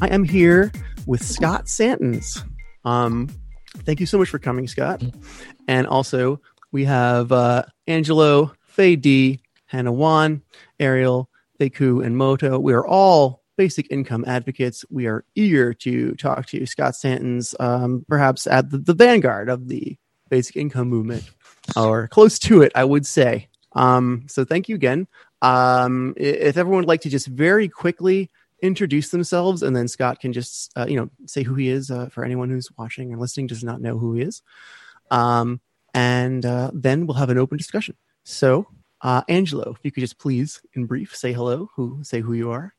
I am here with Scott Santens. Um, thank you so much for coming, Scott. And also, we have uh, Angelo, Faye D, Hannah Wan, Ariel, Beku, and Moto. We are all basic income advocates. We are eager to talk to you, Scott Santens, um, perhaps at the, the vanguard of the basic income movement, or close to it, I would say. Um, so thank you again. Um, if everyone would like to just very quickly introduce themselves, and then Scott can just uh, you know say who he is uh, for anyone who's watching and listening does not know who he is, um, and uh, then we'll have an open discussion. So, uh, Angelo, if you could just please, in brief, say hello, who say who you are.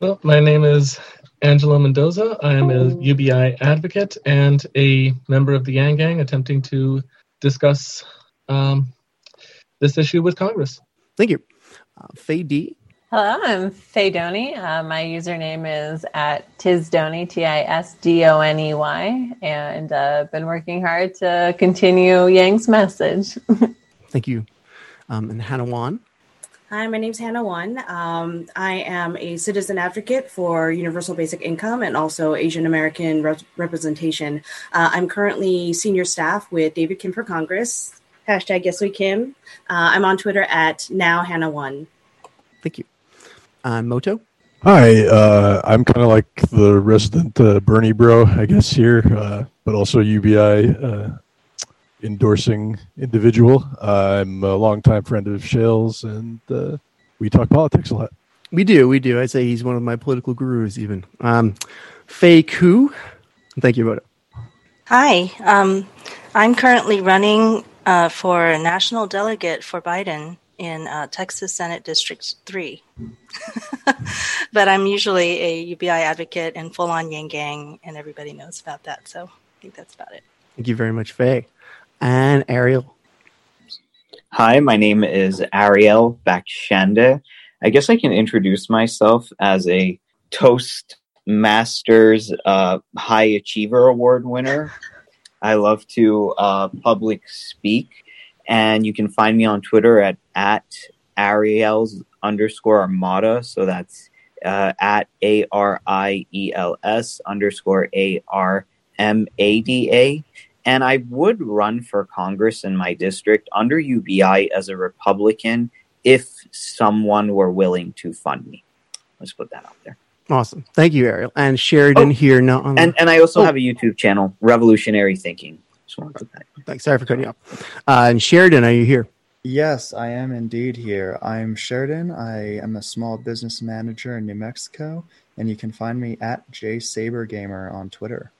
Well, my name is Angelo Mendoza. I am a UBI advocate and a member of the Yang Gang attempting to discuss um, this issue with Congress. Thank you, uh, Faye D. Hello, I'm Faye Doney. Uh, my username is at Tisdoney, T I S D O N E Y, and I've uh, been working hard to continue Yang's message. Thank you, um, and Hannah Wan. Hi, my name's Hannah Wan. Um, I am a citizen advocate for universal basic income and also Asian American rep- representation. Uh, I'm currently senior staff with David Kim for Congress. Hashtag Yes We Kim. Uh, I'm on Twitter at now Hannah One. Thank you, uh, Moto. Hi, uh, I'm kind of like the resident uh, Bernie bro, I guess here, uh, but also UBI uh, endorsing individual. I'm a longtime friend of Shales, and uh, we talk politics a lot. We do, we do. I'd say he's one of my political gurus, even. Um, Faye Koo. Thank you, Moto. Hi, um, I'm currently running uh, for national delegate for Biden in uh, Texas Senate District 3. but I'm usually a UBI advocate and full on Yang Gang, and everybody knows about that. So I think that's about it. Thank you very much, Faye. And Ariel. Hi, my name is Ariel Bakshande. I guess I can introduce myself as a Toastmasters uh, High Achiever Award winner. I love to uh, public speak, and you can find me on Twitter at at Ariel's underscore Armada. So that's uh, at A R I E L S underscore A R M A D A. And I would run for Congress in my district under UBI as a Republican if someone were willing to fund me. Let's put that out there. Awesome. Thank you, Ariel. And Sheridan Oh, here. No, And and I also Oh. have a YouTube channel, Revolutionary Thinking. Just want to put that. Thanks. Sorry for cutting you off. Uh, and Sheridan, are you here? Yes, I am indeed here. I'm Sheridan. I am a small business manager in New Mexico, and you can find me at jsabergamer on Twitter.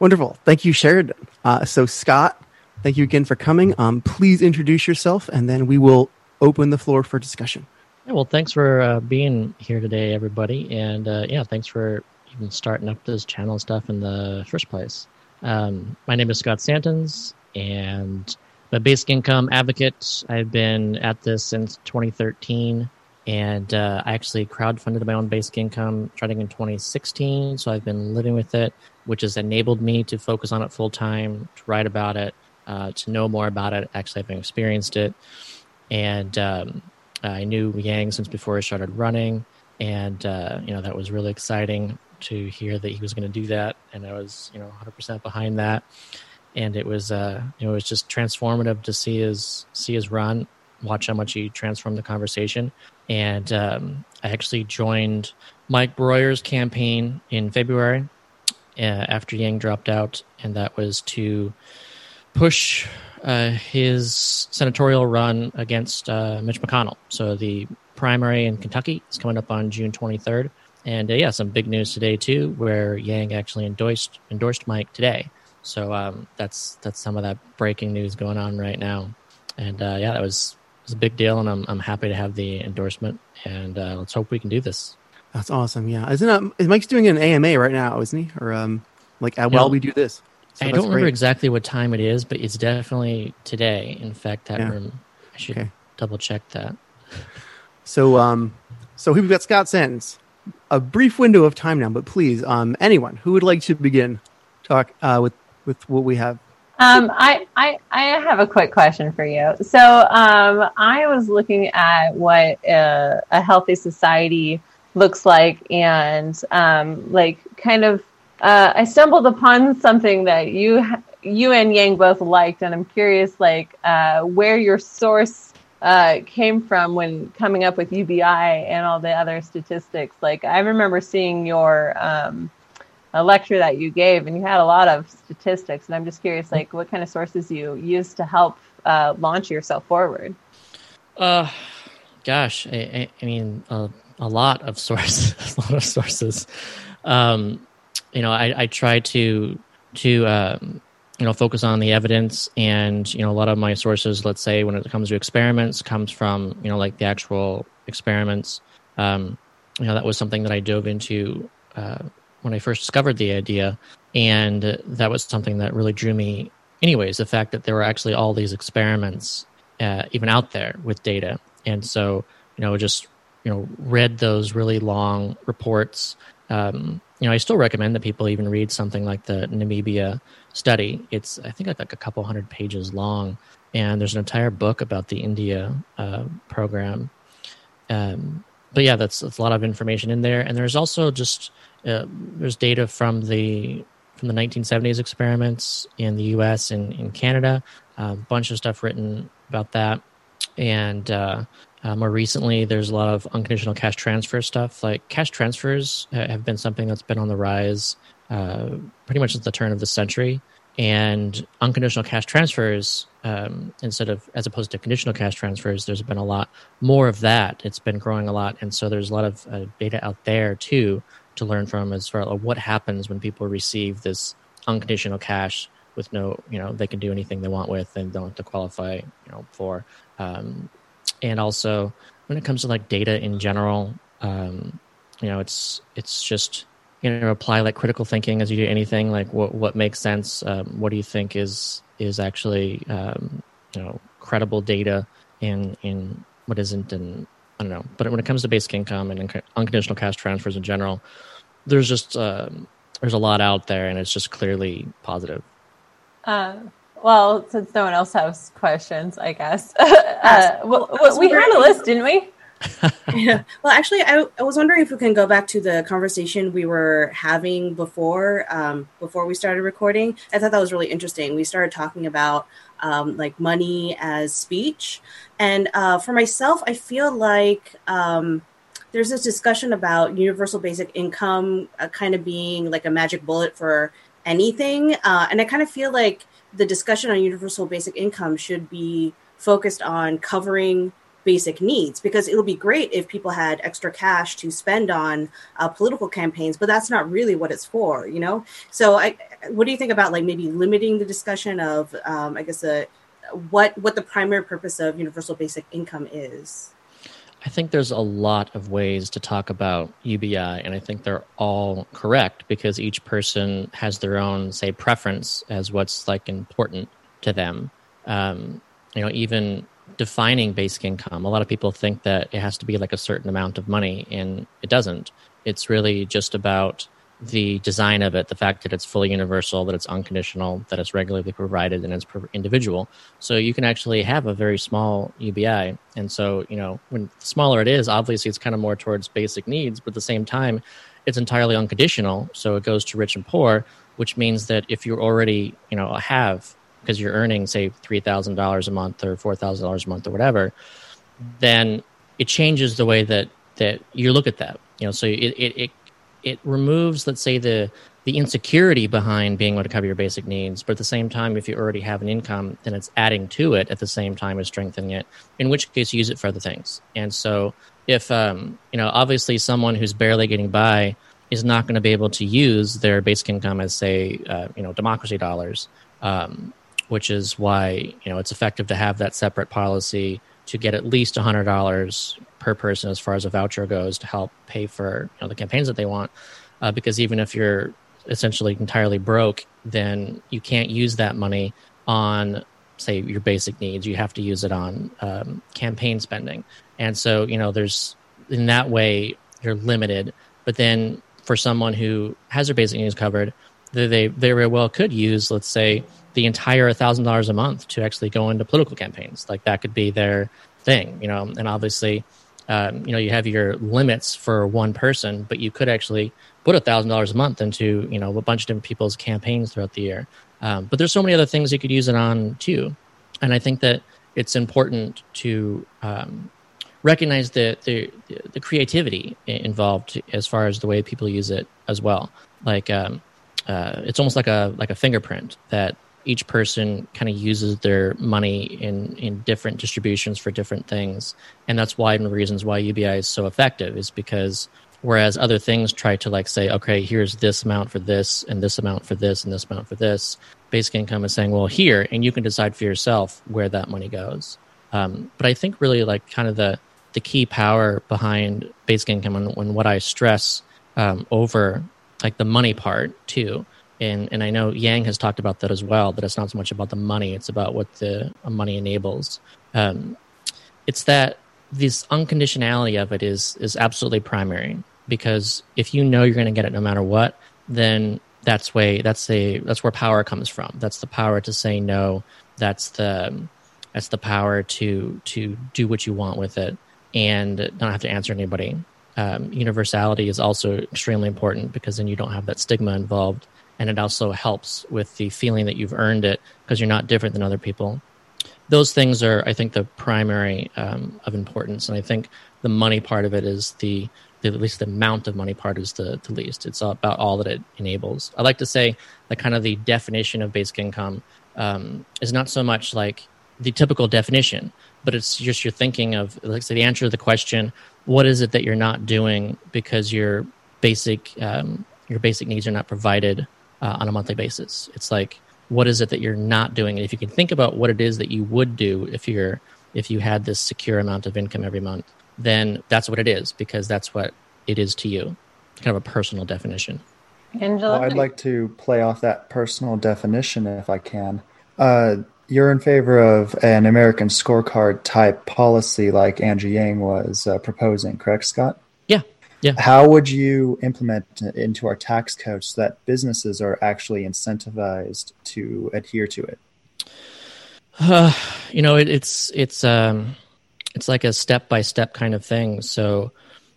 Wonderful. Thank you, Sheridan. Uh, so, Scott, thank you again for coming. Um, please introduce yourself, and then we will open the floor for discussion. Yeah, well, thanks for uh, being here today, everybody, and uh, yeah, thanks for even starting up this channel and stuff in the first place. Um, my name is Scott Santens, and I'm a basic income advocate. I've been at this since 2013, and uh, I actually crowdfunded my own basic income starting in 2016. So I've been living with it, which has enabled me to focus on it full time, to write about it, uh, to know more about it. Actually, having experienced it, and um, I knew Yang since before I started running, and uh, you know that was really exciting to hear that he was going to do that, and I was you know 100% behind that, and it was uh, it was just transformative to see his see his run, watch how much he transformed the conversation, and um, I actually joined Mike Broihier's campaign in February uh, after Yang dropped out, and that was to push uh, his senatorial run against uh, Mitch McConnell. So the primary in Kentucky is coming up on June 23rd, and uh, yeah, some big news today too, where Yang actually endorsed endorsed Mike today. So um, that's that's some of that breaking news going on right now, and uh, yeah, that was was a big deal, and I'm I'm happy to have the endorsement, and uh, let's hope we can do this. That's awesome. Yeah, isn't it? Is Mike's doing an AMA right now, isn't he? Or um, like while we do this. So I don't remember great. exactly what time it is, but it's definitely today. In fact, that Yeah. room. I should Okay. double check that. So, um, so we've got Scott Santens. A brief window of time now, but please, um, anyone who would like to begin talk uh, with with what we have. Um, I, I, I have a quick question for you. So, um, I was looking at what uh, a healthy society looks like, and um, like kind of. Uh, I stumbled upon something that you you and Yang both liked, and I'm curious, like uh, where your source uh, came from when coming up with UBI and all the other statistics. Like I remember seeing your um, a lecture that you gave, and you had a lot of statistics, and I'm just curious, like what kind of sources you used to help uh, launch yourself forward. Uh, gosh, I, I mean, uh, a lot of sources, a lot of sources. Um, you know, I, I try to to um, you know focus on the evidence. And you know a lot of my sources let's say when it comes to experiments comes from you know like the actual experiments. Um, you know that was something that i dove into uh, when i first discovered the idea. And that was something that really drew me anyways the fact that there were actually all these experiments uh, even out there with data. And so you know just you know read those really long reports um, you know i still recommend that people even read something like the namibia study. It's I think like, a couple hundred pages long, and there's an entire book about the India uh, program. Um, but yeah, that's, that's a lot of information in there, and there's also just uh, there's data from the from the 1970s experiments in the U.S. and in Canada. A bunch of stuff written about that, and uh, uh, more recently, there's a lot of unconditional cash transfer stuff. Like cash transfers have been something that's been on the rise uh, pretty much at the turn of the century. And unconditional cash transfers, um, instead of as opposed to conditional cash transfers, there's been a lot more of that. It's been growing a lot, and so there's a lot of uh, data out there too to learn from as far as what happens when people receive this unconditional cash with no, you know, they can do anything they want with and don't have to qualify, you know, for. Um, and also when it comes to like data in general, um, you know, it's it's just you know apply like critical thinking as you do anything like what what makes sense um, what do you think is is actually um, you know credible data in in what isn't and I don't know. But when it comes to basic income and unconditional cash transfers in general there's just um, there's a lot out there and it's just clearly positive. Uh, well since no one else has questions I guess uh, well, we had a list didn't we yeah. Well, actually, I, I was wondering if we can go back to the conversation we were having before um, before we started recording. I thought that was really interesting. We started talking about um, like money as speech, and uh, for myself, I feel like um, there's this discussion about universal basic income uh, kind of being like a magic bullet for anything, uh, and I kind of feel like the discussion on universal basic income should be focused on covering basic needs because it would be great if people had extra cash to spend on uh, political campaigns but that's not really what it's for you know? So i what do you think about like maybe limiting the discussion of um, i guess the what what the primary purpose of universal basic income is I think there's a lot of ways to talk about UBI, and I think they're all correct because each person has their own, say, preference as what's like important to them. Um, you know, even defining basic income. A lot of people think that it has to be like a certain amount of money, and it doesn't. It's really just about the design of it, the fact that it's fully universal, that it's unconditional, that it's regularly provided, and it's individual. So you can actually have a very small UBI. And so, you know, when smaller it is, obviously it's kind of more towards basic needs, but at the same time, it's entirely unconditional. So it goes to rich and poor, which means that if you're already, you know, have because you're earning say three thousand dollars a month or four thousand dollars a month or whatever, then it changes the way that that you look at that. You know, so it it it, it removes, let's say, the the insecurity behind being able to cover your basic needs, but at the same time, if you already have an income, then it's adding to it at the same time as strengthening it. In which case, use it for other things. And so, if um, you know, obviously, someone who's barely getting by is not going to be able to use their basic income as, say, uh, you know, democracy dollars. Um, which is why you know it's effective to have that separate policy to get at least $100 per person as far as a voucher goes to help pay for you know, the campaigns that they want uh, because even if you're essentially entirely broke then you can't use that money on say your basic needs you have to use it on um, campaign spending and so you know there's in that way you're limited but then for someone who has their basic needs covered they, they very well could use let's say the entire thousand dollars a month to actually go into political campaigns. Like that could be their thing, you know. And obviously, um, you know you have your limits for one person, but you could actually put a thousand dollars a month into you know a bunch of different people's campaigns throughout the year. Um, but there's so many other things you could use it on too, and I think that it's important to um, recognize the, the the creativity involved as far as the way people use it as well. Like um, uh, it's almost like a like a fingerprint that each person kind of uses their money in in different distributions for different things, and that's one of the reasons why UBI is so effective is because whereas other things try to like say okay here's this amount for this and this amount for this and this amount for this basic income is saying well here and you can decide for yourself where that money goes um, but i think really like kind of the the key power behind basic income and, and what I stress um, over like the money part too. And and I know Yang has talked about that as well. That it's not so much about the money; it's about what the money enables. Um, it's that this unconditionality of it is is absolutely primary because if you know you're going to get it no matter what, then that's way that's the that's where power comes from. That's the power to say no. That's the that's the power to to do what you want with it and not have to answer anybody. Um, universality is also extremely important because then you don't have that stigma involved. And it also helps with the feeling that you've earned it because you're not different than other people. Those things are, I think, the primary um, of importance. And I think the money part of it is the, the, at least the amount of money part is the, the least. It's about all that it enables. I like to say that kind of the definition of basic income um, is not so much like the typical definition, but it's just you're thinking of like say the answer to the question what is it that you're not doing because your basic um, your basic needs are not provided uh, on a monthly basis. It's like what is it that you're not doing? And if you can think about what it is that you would do if you're if you had this secure amount of income every month then that's what it is because that's what it is to you. Kind of a personal definition. Angela? Well, i'd like to play off that personal definition if i can. Uh, you're in favor of an American scorecard type policy like Andrew Yang was uh, proposing, correct, Scott? Yeah. How would you implement into our tax code so that businesses are actually incentivized to adhere to it? Uh, you know, it, it's it's um, it's like a step by step kind of thing. So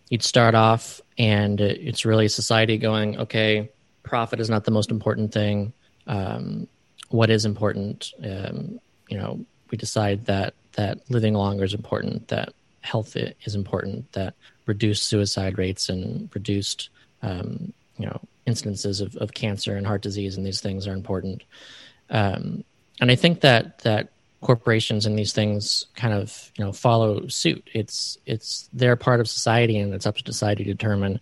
you'd start off, and it's really society going, okay, profit is not the most important thing. Um, what is important. Um, you know, we decide that that living longer is important, that health is important, that reduced suicide rates and reduced um, you know incidences of, of cancer and heart disease and these things are important. Um, and I think that that corporations and these things kind of you know follow suit. It's it's they're part of society and it's up to society to determine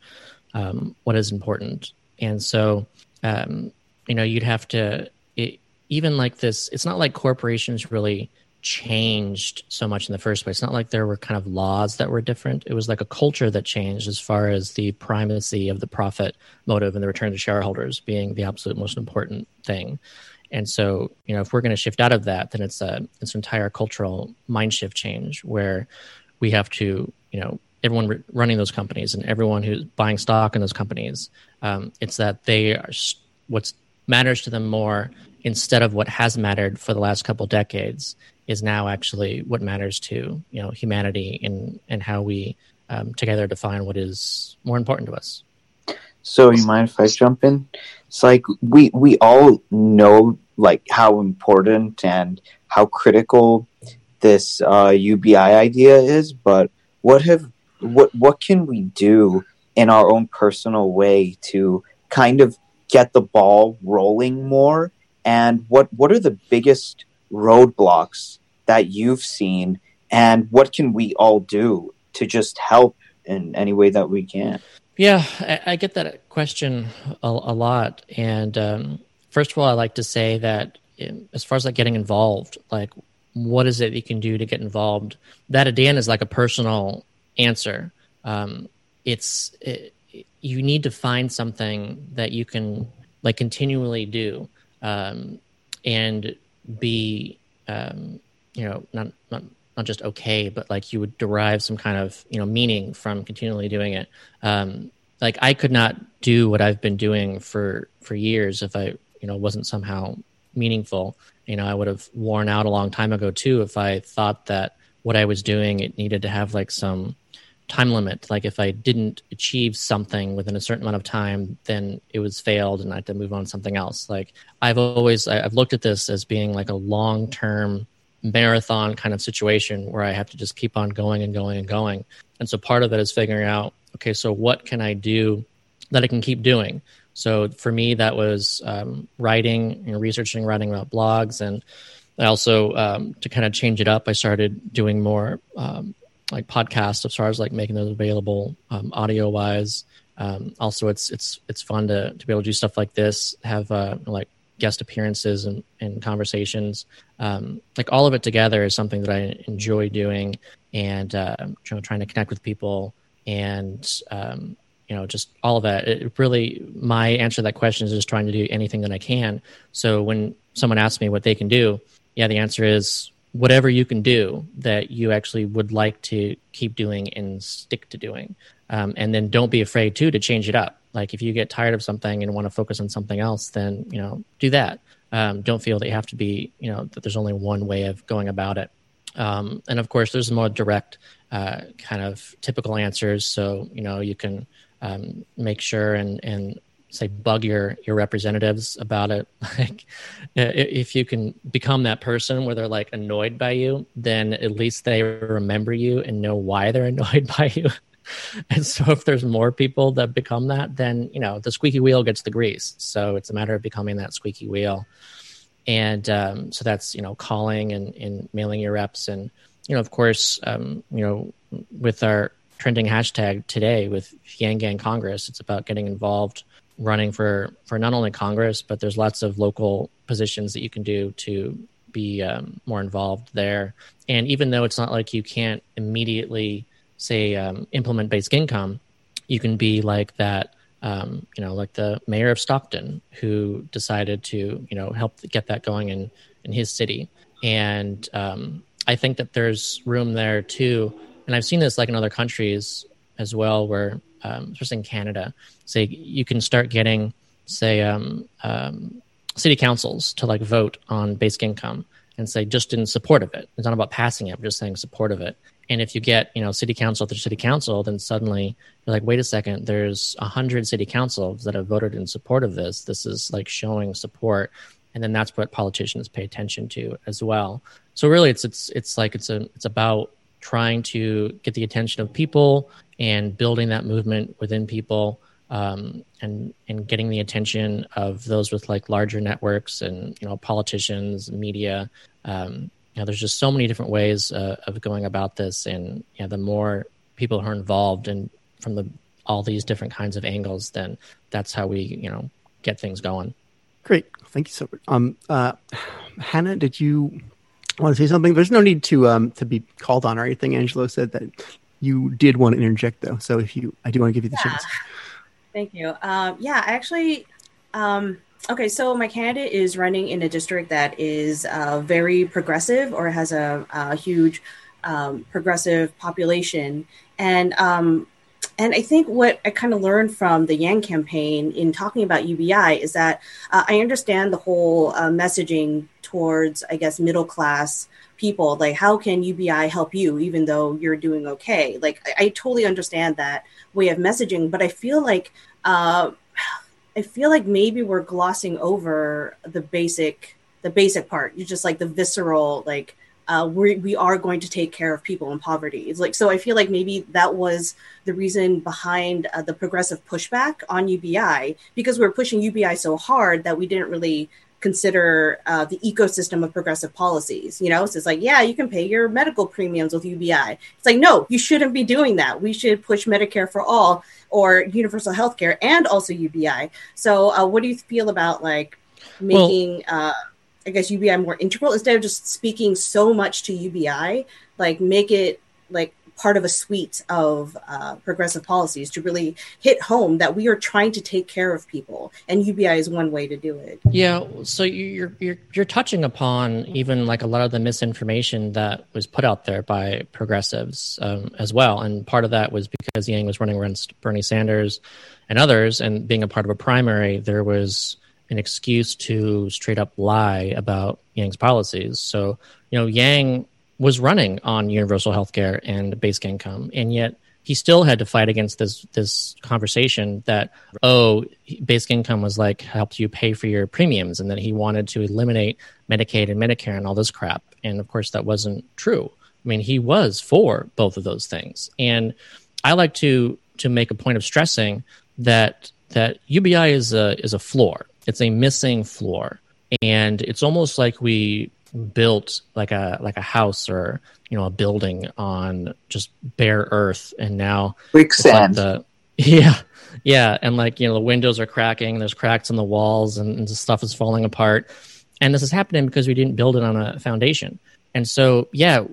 um, what is important. And so um, you know you'd have to it, even like this, it's not like corporations really changed so much in the first place. It's not like there were kind of laws that were different. It was like a culture that changed as far as the primacy of the profit motive and the return to shareholders being the absolute most important thing. And so, you know, if we're going to shift out of that, then it's a it's an entire cultural mind shift change where we have to, you know, everyone re- running those companies and everyone who's buying stock in those companies, um, it's that they are what's matters to them more instead of what has mattered for the last couple decades is now actually what matters to you know humanity and and how we um, together define what is more important to us. So you mind if I jump in? It's like we we all know like how important and how critical this uh, UBI idea is, but what have what what can we do in our own personal way to kind of get the ball rolling more and what what are the biggest roadblocks that you've seen and what can we all do to just help in any way that we can? Yeah i, I get that question a, a lot and um, first of all i like to say that um, as far as like getting involved like what is it you can do to get involved? That again is like a personal answer. Um, it's it, you need to find something that you can like continually do. Um, and be um, you know not not not just okay, but like you would derive some kind of you know meaning from continually doing it. Um, like I could not do what I've been doing for for years if I you know wasn't somehow meaningful. You know, I would have worn out a long time ago too if I thought that what I was doing it needed to have like some time limit. Like if I didn't achieve something within a certain amount of time, then it was failed and I had to move on to something else. Like I've always I've looked at this as being like a long term marathon kind of situation where I have to just keep on going and going and going. And so part of it is figuring out, okay, so what can I do that I can keep doing? So for me, that was um, writing, and researching, writing about blogs, and I also um, to kind of change it up, I started doing more um, like podcasts as far as like making those available um, audio wise. Um, also, it's it's it's fun to to be able to do stuff like this, have uh, like guest appearances and, and conversations. Um, like all of it together is something that I enjoy doing, and uh, you know, trying to connect with people and um, you know just all of that. It really, my answer to that question is just trying to do anything that I can. So when someone asks me what they can do, yeah, the answer is whatever you can do that you actually would like to keep doing and stick to doing. Um, and then don't be afraid too to change it up. Like if you get tired of something and want to focus on something else, then you know do that. Um, don't feel that you have to be you know that there's only one way of going about it. Um, and of course, there's more direct uh, kind of typical answers. So you know you can um, make sure and and say bug your your representatives about it. Like if you can become that person where they're like annoyed by you then at least they remember you and know why they're annoyed by you. And so if there's more people that become that then you know the squeaky wheel gets the grease. So it's a matter of becoming that squeaky wheel. And um, so that's you know calling and, and mailing your reps. And you know of course um, you know with our trending hashtag today with yang gang congress it's about getting involved running for for not only Congress, but there's lots of local positions that you can do to be um, more involved there. And even though it's not like you can't immediately say um, implement basic income, you can be like that. Um, you know, like the mayor of Stockton, who decided to you know help get that going in in his city. And um, I think that there's room there too. And I've seen this like in other countries as well, where um, especially in Canada, say you can start getting, say, um, um, city councils to like vote on basic income and say just in support of it. It's not about passing it, but just saying support of it. And if you get, you know, city council after city council, then suddenly you're like, wait a second, there's a hundred city councils that have voted in support of this. This is like showing support. And then that's what politicians pay attention to as well. So really it's it's it's like it's a it's about trying to get the attention of people and building that movement within people um, and and getting the attention of those with like larger networks and you know politicians, media. Um, you know, there's just so many different ways uh, of going about this, and you know, the more people are involved and from the all these different kinds of angles, then that's how we you know get things going. Great, thank you so much. Um, uh, Hannah, did you want to say something? There's no need to um to be called on or anything. Angelo said that you did want to interject though, so if you, I do want to give you the yeah. chance. Thank you. Um, yeah, actually, um, okay. So my candidate is running in a district that is uh, very progressive or has a, a huge um, progressive population, and um, and I think what I kind of learned from the Yang campaign in talking about UBI is that uh, I understand the whole uh, messaging towards, I guess, middle class people. Like, how can UBI help you even though you're doing okay? Like, I, I totally understand that way of messaging, but I feel like, uh, I feel like maybe we're glossing over the basic, the basic part. You just like the visceral, like uh, we, we are going to take care of people in poverty. It's like so. I feel like maybe that was the reason behind uh, the progressive pushback on UBI because we are pushing UBI so hard that we didn't really consider uh, the ecosystem of progressive policies. You know, so it's like, yeah, you can pay your medical premiums with UBI. It's like, no, you shouldn't be doing that. We should push Medicare for all or universal health care and also UBI. So, uh, what do you feel about like making? Well, uh, I guess UBI more integral instead of just speaking so much to UBI, like make it like part of a suite of uh, progressive policies to really hit home that we are trying to take care of people, and UBI is one way to do it. Yeah, so you're you're you're touching upon even like a lot of the misinformation that was put out there by progressives um, as well, and part of that was because Yang was running against Bernie Sanders and others, and being a part of a primary, there was an excuse to straight up lie about Yang's policies. So, you know, Yang was running on universal healthcare and basic income, and yet he still had to fight against this this conversation that oh basic income was like helped you pay for your premiums and that he wanted to eliminate medicaid and medicare and all this crap. And of course that wasn't true. I mean he was for both of those things. And i like to to make a point of stressing that that ubi is a is a floor. It's a missing floor. And it's almost like we built like a like a house or you know a building on just bare earth. And now quicksand like the, yeah yeah. And like you know the windows are cracking there's cracks in the walls and, and the stuff is falling apart. And this is happening because we didn't build it on a foundation. And so yeah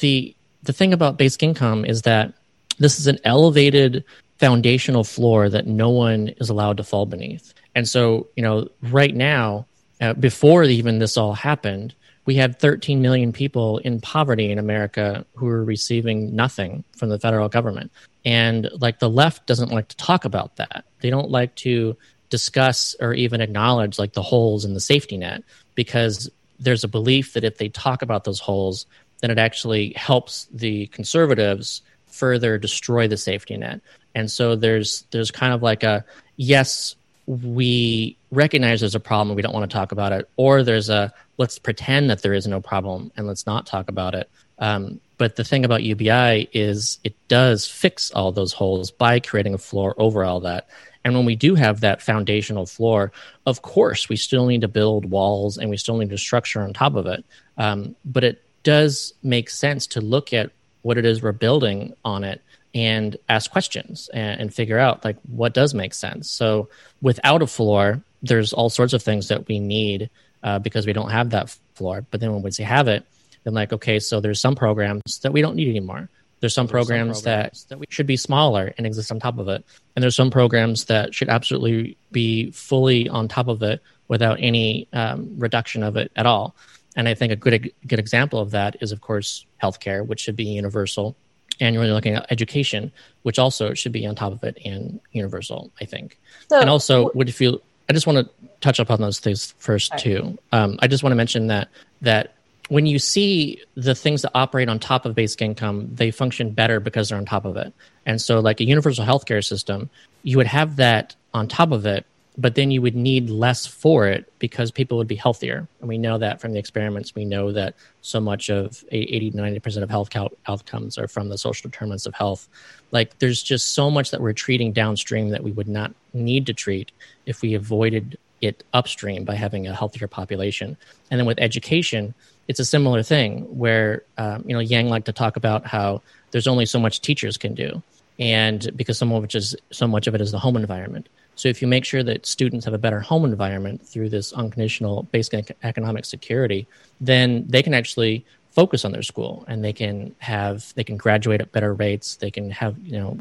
the the thing about basic income is that this is an elevated foundational floor that no one is allowed to fall beneath. And so you know right now uh, before even this all happened we had 13 million people in poverty in America who were receiving nothing from the federal government. And like the left doesn't like to talk about that. They don't like to discuss or even acknowledge like the holes in the safety net because there's a belief that if they talk about those holes, then it actually helps the conservatives further destroy the safety net. And so there's there's kind of like a yes, we recognize there's a problem, we don't want to talk about it, or there's a let's pretend that there is no problem and let's not talk about it. Um, but the thing about UBI is it does fix all those holes by creating a floor over all that. And when we do have that foundational floor, of course, we still need to build walls and we still need to structure on top of it. Um, but it does make sense to look at what it is we're building on it and ask questions and, and figure out like what does make sense. So without a floor, there's all sorts of things that we need uh, because we don't have that floor. But then when we say have it, then like, okay, so there's some programs that we don't need anymore. There's some, there's programs, some programs that, that we should be smaller and exist on top of it. And there's some programs that should absolutely be fully on top of it without any um, reduction of it at all. And I think a good good example of that is, of course, healthcare, which should be universal. And you're really looking at education, which also should be on top of it and universal, I think. So, and also, would you feel I just want to touch upon those things first right. too. Um, I just want to mention that that when you see the things that operate on top of basic income, they function better because they're on top of it. And so, like a universal healthcare system, you would have that on top of it, but then you would need less for it because people would be healthier. And we know that from the experiments. We know that so much of 80 to 90% of health outcomes are from the social determinants of health. Like there's just so much that we're treating downstream that we would not need to treat if we avoided it upstream by having a healthier population. And then with education, it's a similar thing where um, you know Yang liked to talk about how there's only so much teachers can do, and because so much is so much of it is the home environment. So if you make sure that students have a better home environment through this unconditional basic economic security, then they can actually focus on their school and they can have they can graduate at better rates. They can have you know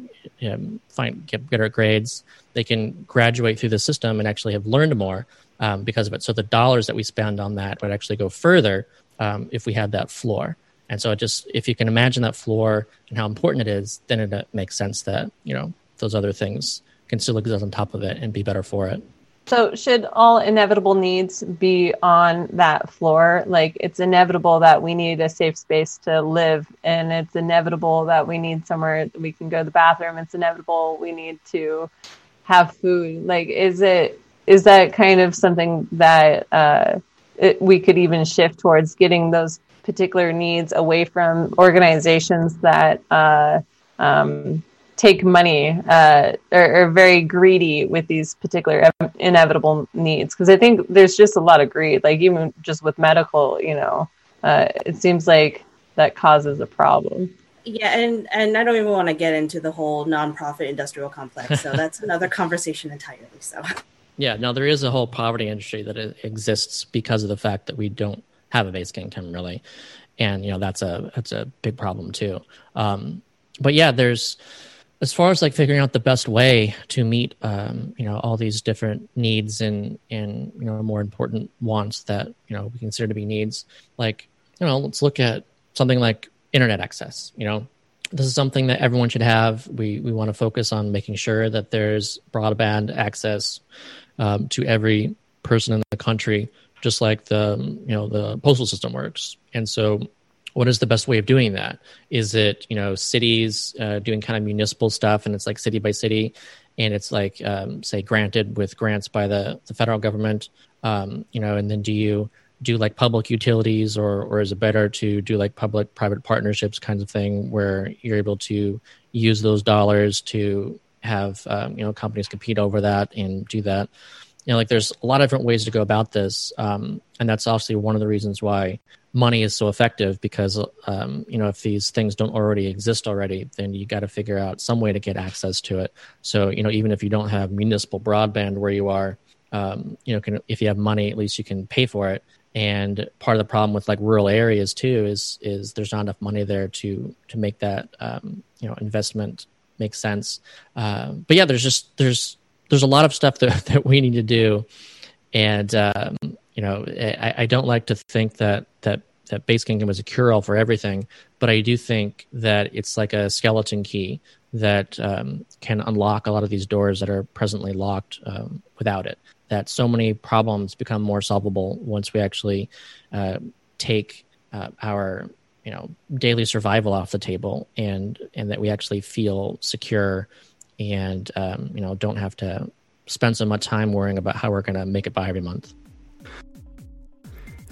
um, find get better grades. They can graduate through the system and actually have learned more um, because of it. So the dollars that we spend on that would actually go further um, if we had that floor. And so it just if you can imagine that floor and how important it is then it uh, makes sense that you know those other things can still exist on top of it and be better for it so, should all inevitable needs be on that floor? Like, it's inevitable that we need a safe space to live, and it's inevitable that we need somewhere we can go to the bathroom. It's inevitable we need to have food. Like, is it is that kind of something that uh, it, we could even shift towards getting those particular needs away from organizations that uh, um, take money uh, or are very greedy with these particular inevitable needs. Because i think there's just a lot of greed like even just with medical you know uh, it seems like that causes a problem. Yeah and and i don't even want to get into the whole nonprofit industrial complex so that's another conversation entirely so. Yeah now there is a whole poverty industry that exists because of the fact that we don't have a basic income really. And you know that's a that's a big problem too. Um, but yeah there's as far as like figuring out the best way to meet um, you know all these different needs and and you know more important wants that you know we consider to be needs like you know let's look at something like internet access you know? This is something that everyone should have. We we want to focus on making sure that there's broadband access um, to every person in the country just like the you know the postal system works. And so what is the best way of doing that? Is it you know cities uh, doing kind of municipal stuff, and it's like city by city, and it's like um, say granted with grants by the the federal government, um, you know, and then do you do like public utilities, or or is it better to do like public private partnerships kinds of thing where you're able to use those dollars to have um, you know companies compete over that and do that you know like there's a lot of different ways to go about this um, and that's obviously one of the reasons why money is so effective because um, you know if these things don't already exist already then you got to figure out some way to get access to it. So you know even if you don't have municipal broadband where you are um, you know can, if you have money at least you can pay for it. And part of the problem with like rural areas too is is there's not enough money there to to make that um, you know investment make sense. Uh, but yeah there's just there's there's a lot of stuff that, that we need to do. And um, you know I, I don't like to think that that basic income is a cure all for everything but i do think that it's like a skeleton key that um, can unlock a lot of these doors that are presently locked um, without it. That so many problems become more solvable once we actually uh, take uh, our you know daily survival off the table and and that we actually feel secure and um, you know don't have to spend so much time worrying about how we're going to make it by every month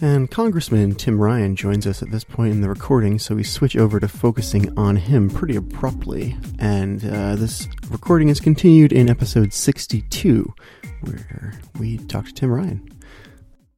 and Congressman Tim Ryan joins us at this point in the recording, so we switch over to focusing on him pretty abruptly. And uh, this recording is continued in episode 62, where we talk to Tim Ryan.